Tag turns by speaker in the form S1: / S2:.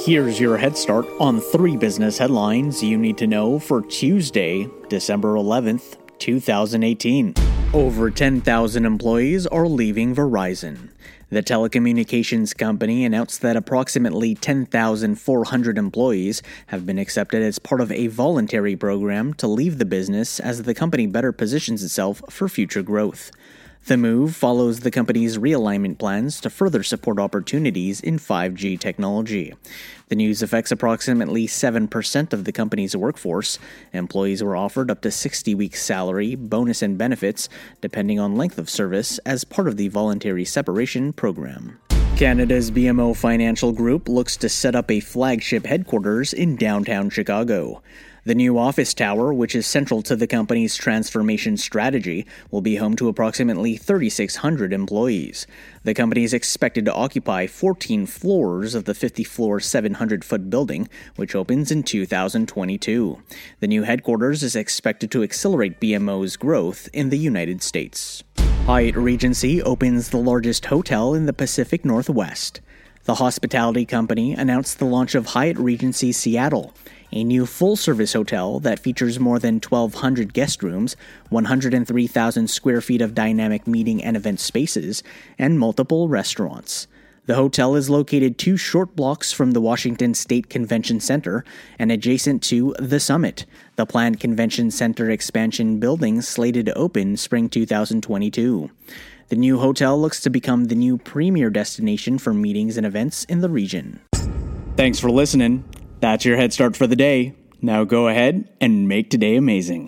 S1: Here's your head start on three business headlines you need to know for Tuesday, December 11th, 2018. Over 10,000 employees are leaving Verizon. The telecommunications company announced that approximately 10,400 employees have been accepted as part of a voluntary program to leave the business as the company better positions itself for future growth. The move follows the company's realignment plans to further support opportunities in 5G technology. The news affects approximately 7% of the company's workforce. Employees were offered up to 60 weeks' salary, bonus, and benefits, depending on length of service, as part of the voluntary separation program. Canada's BMO Financial Group looks to set up a flagship headquarters in downtown Chicago. The new office tower, which is central to the company's transformation strategy, will be home to approximately 3,600 employees. The company is expected to occupy 14 floors of the 50 floor, 700 foot building, which opens in 2022. The new headquarters is expected to accelerate BMO's growth in the United States. Hyatt Regency opens the largest hotel in the Pacific Northwest. The hospitality company announced the launch of Hyatt Regency Seattle a new full service hotel that features more than 1,200 guest rooms, 103,000 square feet of dynamic meeting and event spaces, and multiple restaurants. The hotel is located two short blocks from the Washington State Convention Center and adjacent to The Summit, the planned convention center expansion building slated to open spring 2022. The new hotel looks to become the new premier destination for meetings and events in the region. Thanks for listening. That's your head start for the day. Now go ahead and make today amazing.